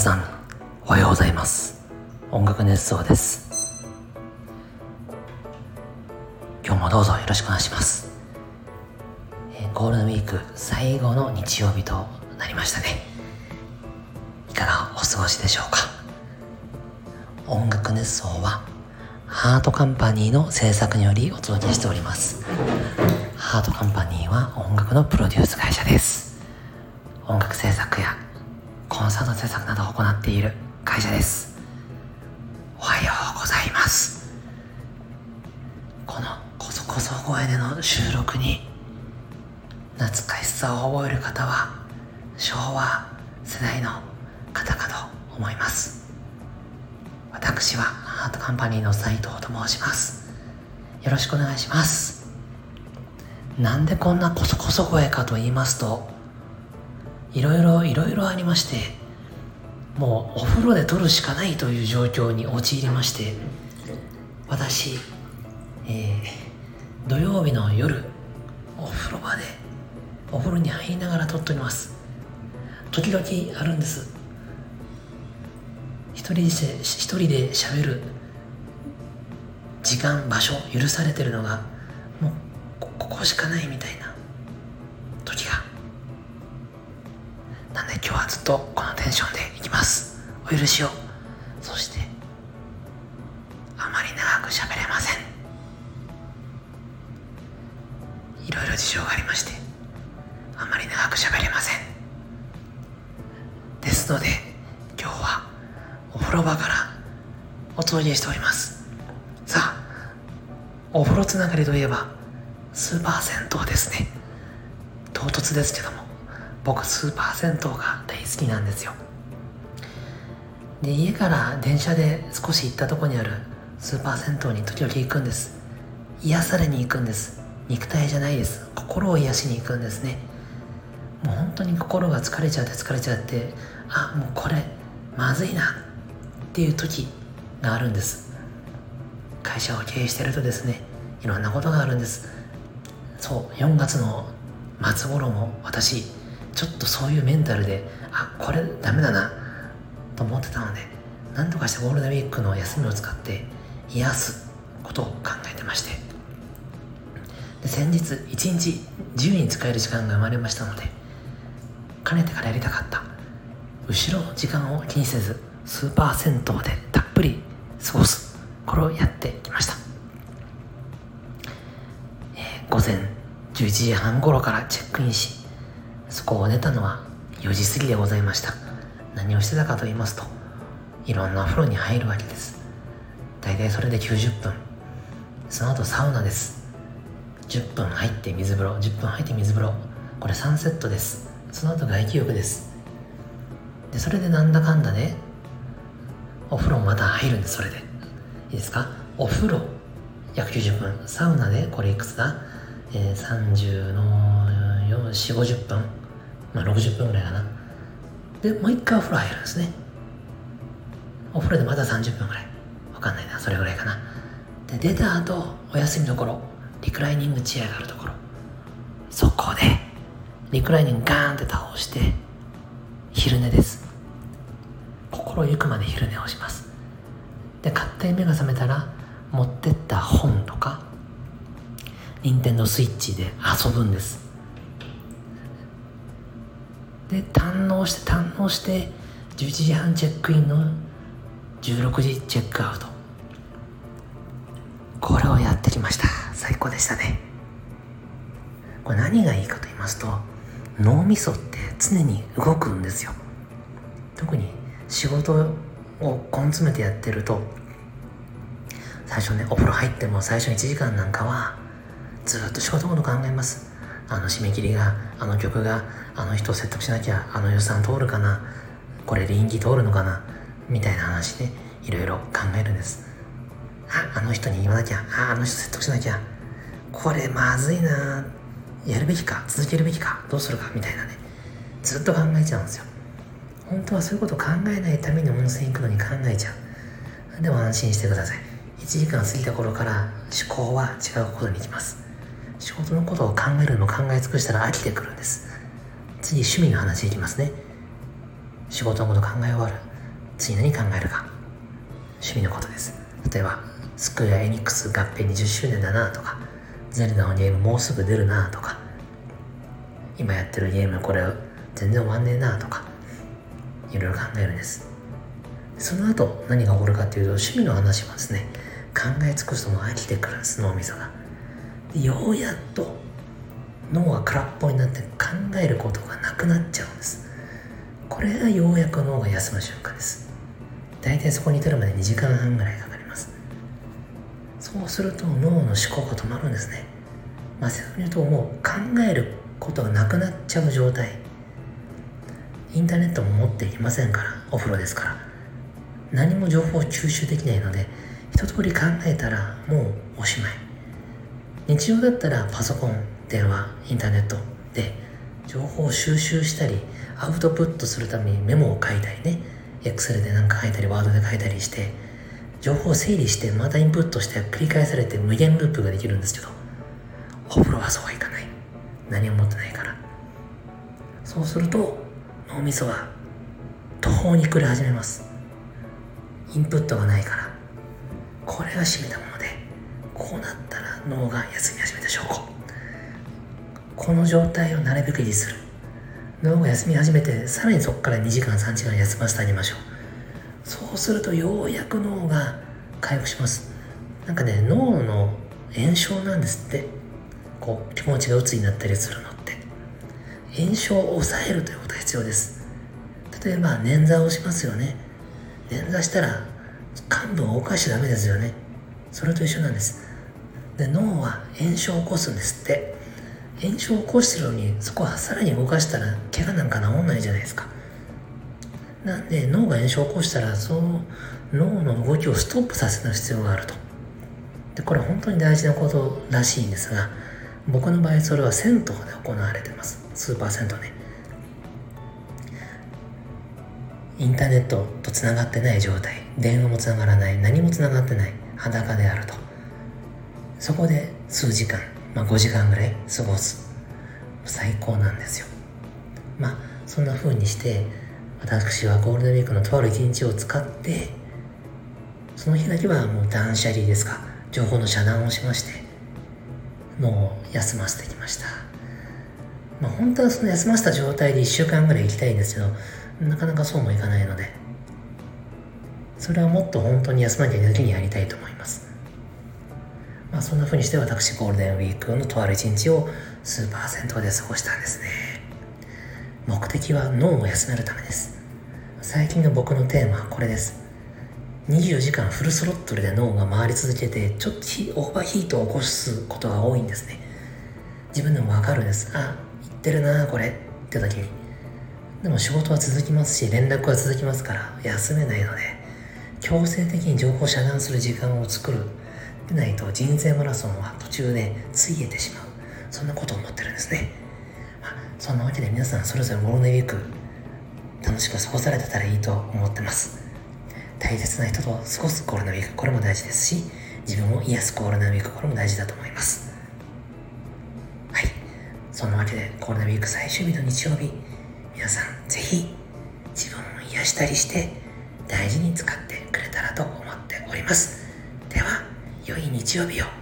皆さんおはようございます。音楽熱奏です。今日もどうぞよろしくお願いします。ゴールデンウィーク最後の日曜日となりましたね。いかがお過ごしでしょうか。音楽熱奏はハートカンパニーの制作によりお届けしております。ハートカンパニーは音楽のプロデュース会社です。音楽制作やコンサート制作などを行っている会社です。おはようございます。このこそこそ声での収録に懐かしさを覚える方は昭和世代の方かと思います。私はハートカンパニーの斉藤と申します。よろしくお願いします。なんでこんなこそこそ声かと言いますといろいろいろいろありましてもうお風呂で撮るしかないという状況に陥りまして私、えー、土曜日の夜お風呂場でお風呂に入りながら撮っております。時々あるんです。一人で一人で喋る時間場所許されてるのがもうここしかないみたいな。で今日はずっとこのテンションでいきます。お許しを。そしてあまり長く喋れません。いろいろ事情がありましてあまり長く喋れません。ですので今日はお風呂場からお届けしております。さあお風呂つながりといえばスーパー銭湯ですね。唐突ですけども。僕スーパー銭湯が大好きなんですよ。で家から電車で少し行ったとこにあるスーパー銭湯に時々行くんです。癒されに行くんです。肉体じゃないです。心を癒しに行くんですね。もう本当に心が疲れちゃって疲れちゃってあもうこれまずいな。っていう時があるんです。会社を経営してるとですねいろんなことがあるんです。そう4月の末頃も私ちょっとそういうメンタルであこれダメだなと思ってたので何とかしてゴールデンウィークの休みを使って癒すことを考えてまして。で先日1日自由に使える時間が生まれましたのでかねてからやりたかった後ろの時間を気にせずスーパー銭湯でたっぷり過ごすこれをやってきました、えー、午前11時半頃からチェックインしそこを出たのは4時過ぎでございました。何をしてたかと言いますといろんなお風呂に入るわけです。大体それで90分。その後サウナです。10分入って水風呂。10分入って水風呂。これ3セットです。その後外気浴です。でそれでなんだかんだねお風呂また入るんです。それで。いいですか？お風呂約90分。サウナでこれいくつだ、えー、30の4 5 0分。まあ60分ぐらいかな。でもう一回お風呂入るんですね。お風呂でまた30分ぐらい。わかんないな。それぐらいかな。で出た後お休みの頃リクライニングチェアがあるところ。そこでリクライニングガーンって倒して昼寝です。心ゆくまで昼寝をします。で勝手に目が覚めたら持ってった本とか任天堂スイッチで遊ぶんです。で堪能して堪能して11時半チェックインの16時チェックアウト。これをやってきました。最高でしたね。これ何がいいかと言いますと脳みそって常に動くんですよ。特に仕事を根詰めてやってると最初ねお風呂入っても最初1時間なんかはずっと仕事のこと考えます。あの締め切りがあの曲があの人を説得しなきゃあの予算通るかなこれ臨機通るのかなみたいな話でいろいろ考えるんです。ああの人に言わなきゃああの人説得しなきゃこれまずいなやるべきか続けるべきかどうするかみたいなねずっと考えちゃうんですよ。本当はそういうこと考えないために温泉行くのに考えちゃう。でも安心してください。1時間過ぎた頃から思考は違うことに行きます。仕事のことを考えるのも考え尽くしたら飽きてくるんです。次趣味の話いきますね。仕事のこと考え終わる。次何考えるか。趣味のことです。例えばスクエア・エニックス合併20周年だなとか。ゼルダのゲームもうすぐ出るなとか。今やってるゲームこれ全然終わんねえなとか。いろいろ考えるんです。その後何が起こるかっていうと趣味の話はですね。考え尽くすとも飽きてくるんです脳みそが。ようやっと脳が空っぽになって考えることがなくなっちゃうんです。これがようやく脳が休む瞬間です。大体そこに至るまで2時間半ぐらいかかります。そうすると脳の思考が止まるんですね。まあ正確に言うともう考えることがなくなっちゃう状態。インターネットも持っていませんからお風呂ですから。何も情報を吸収できないので一通り考えたらもうおしまい。日常だったらパソコン電話インターネットで情報を収集したりアウトプットするためにメモを書いたりね Excel で何か書いたりワードで書いたりして情報を整理してまたインプットして繰り返されて無限ループができるんですけどお風呂はそうはいかない。何も持ってないから。そうすると脳みそは途方に暮れ始めます。インプットがないから。これが締めたものでこうなったら脳が休み始めた証拠こ。の状態をなるべく維持する。脳が休み始めてさらにそこから2時間3時間休ませてあげましょう。そうするとようやく脳が回復します。なんかね脳の炎症なんですって。こう気持ちが鬱になったりするのって。炎症を抑えるということが必要です。例えば捻挫をしますよね。捻挫したら幹部を動かしちゃダメですよね。それと一緒なんです。で脳は炎症を起こすんですって。炎症を起こしてるのにそこはさらに動かしたら怪我なんか治んないじゃないですか。なんで脳が炎症を起こしたらその脳の動きをストップさせる必要があると。でこれ本当に大事なことらしいんですが僕の場合それは銭湯で行われてます。スーパー銭湯ね。インターネットとつながってない状態。電話もつながらない。何もつながってない。裸であると。そこで数時間、まあ、5時間ぐらい過ごす。最高なんですよ。まあそんな風にして私はゴールデンウィークのとある一日を使ってその日だけはもう断捨離ですか情報の遮断をしまして脳を休ませてきました。まあ本当はその休ませた状態で1週間ぐらい行きたいんですけどなかなかそうもいかないのでそれはもっと本当に休まなきゃいけない時にやりたいと思います。まあそんな風にして私ゴールデンウィークのとある一日をスーパー銭湯で過ごしたんですね。目的は脳を休めるためです。最近の僕のテーマはこれです。24時間フルスロットルで脳が回り続けてちょっとオーバーヒートを起こすことが多いんですね。自分でもわかるんです。あ言ってるなこれ。って時に。でも仕事は続きますし連絡は続きますから休めないので強制的に情報を遮断する時間を作る。でないと人生マラソンは途中でついえてしまう。そんなことを思ってるんですね、まあ、そんなわけで皆さんそれぞれゴールデンウィーク楽しく過ごされてたらいいと思ってます。大切な人と過ごすゴールデンウィークこれも大事ですし自分を癒すゴールデンウィークこれも大事だと思います。はい。そんなわけでゴールデンウィーク最終日の日曜日皆さんぜひ自分を癒したりして大事に使ってくれたらと思っております。良い日曜日を。